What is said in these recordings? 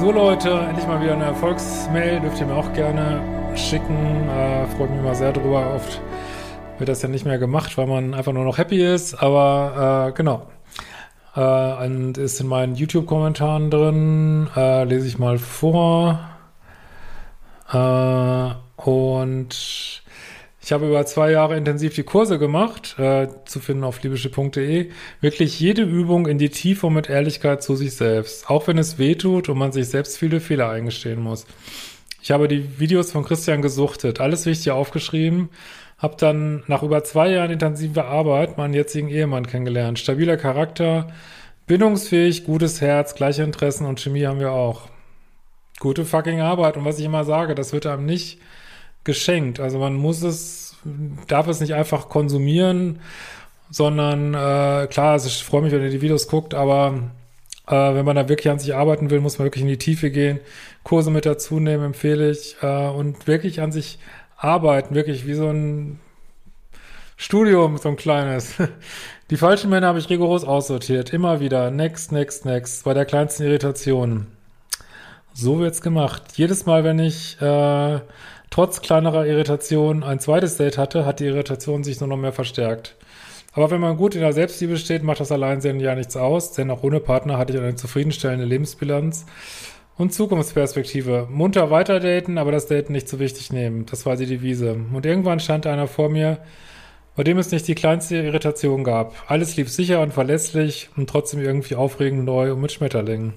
So Leute, endlich mal wieder eine Erfolgsmail. Dürft ihr mir auch gerne schicken. Äh, freut mich mal sehr drüber. Oft wird das ja nicht mehr gemacht, weil man einfach nur noch happy ist. Aber äh, genau. Äh, und ist in meinen YouTube-Kommentaren drin. Äh, lese ich mal vor. Äh, und ich habe über zwei Jahre intensiv die Kurse gemacht, äh, zu finden auf libysche.de. Wirklich jede Übung in die Tiefe und mit Ehrlichkeit zu sich selbst. Auch wenn es weh tut und man sich selbst viele Fehler eingestehen muss. Ich habe die Videos von Christian gesuchtet, alles wichtig aufgeschrieben, habe dann nach über zwei Jahren intensiver Arbeit meinen jetzigen Ehemann kennengelernt. Stabiler Charakter, bindungsfähig, gutes Herz, gleiche Interessen und Chemie haben wir auch. Gute fucking Arbeit. Und was ich immer sage, das wird einem nicht geschenkt. Also man muss es, darf es nicht einfach konsumieren, sondern äh, klar, also ich freue mich, wenn ihr die Videos guckt, aber äh, wenn man da wirklich an sich arbeiten will, muss man wirklich in die Tiefe gehen, Kurse mit dazu nehmen, empfehle ich, äh, und wirklich an sich arbeiten, wirklich wie so ein Studium, so ein kleines. Die falschen Männer habe ich rigoros aussortiert. Immer wieder. Next, next, next. Bei der kleinsten Irritation. So wird's gemacht. Jedes Mal, wenn ich äh, trotz kleinerer Irritation ein zweites Date hatte, hat die Irritation sich nur noch mehr verstärkt. Aber wenn man gut in der Selbstliebe steht, macht das Alleinsehen ja nichts aus, denn auch ohne Partner hatte ich eine zufriedenstellende Lebensbilanz und Zukunftsperspektive. Munter weiter daten, aber das Daten nicht zu wichtig nehmen. Das war die Devise. Und irgendwann stand einer vor mir, bei dem es nicht die kleinste Irritation gab. Alles lief sicher und verlässlich und trotzdem irgendwie aufregend neu und mit Schmetterlingen.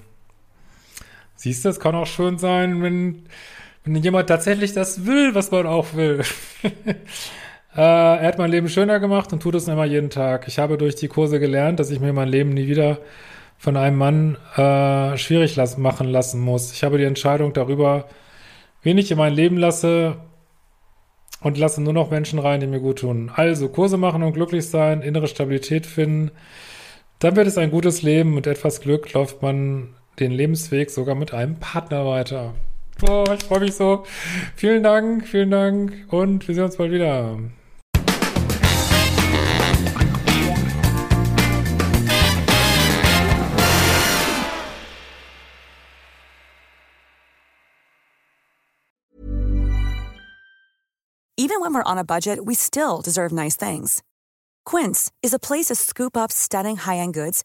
Siehst du, es kann auch schön sein, wenn wenn jemand tatsächlich das will, was man auch will. äh, er hat mein Leben schöner gemacht und tut es immer jeden Tag. Ich habe durch die Kurse gelernt, dass ich mir mein Leben nie wieder von einem Mann äh, schwierig las machen lassen muss. Ich habe die Entscheidung darüber, wen ich in mein Leben lasse und lasse nur noch Menschen rein, die mir gut tun. Also Kurse machen und glücklich sein, innere Stabilität finden. Dann wird es ein gutes Leben. Mit etwas Glück läuft man den Lebensweg sogar mit einem Partner weiter. Oh, ich freue mich so. Vielen Dank, vielen Dank und wir sehen uns bald wieder. Even when we're on a budget, we still deserve nice things. Quince is a place to scoop up stunning high-end goods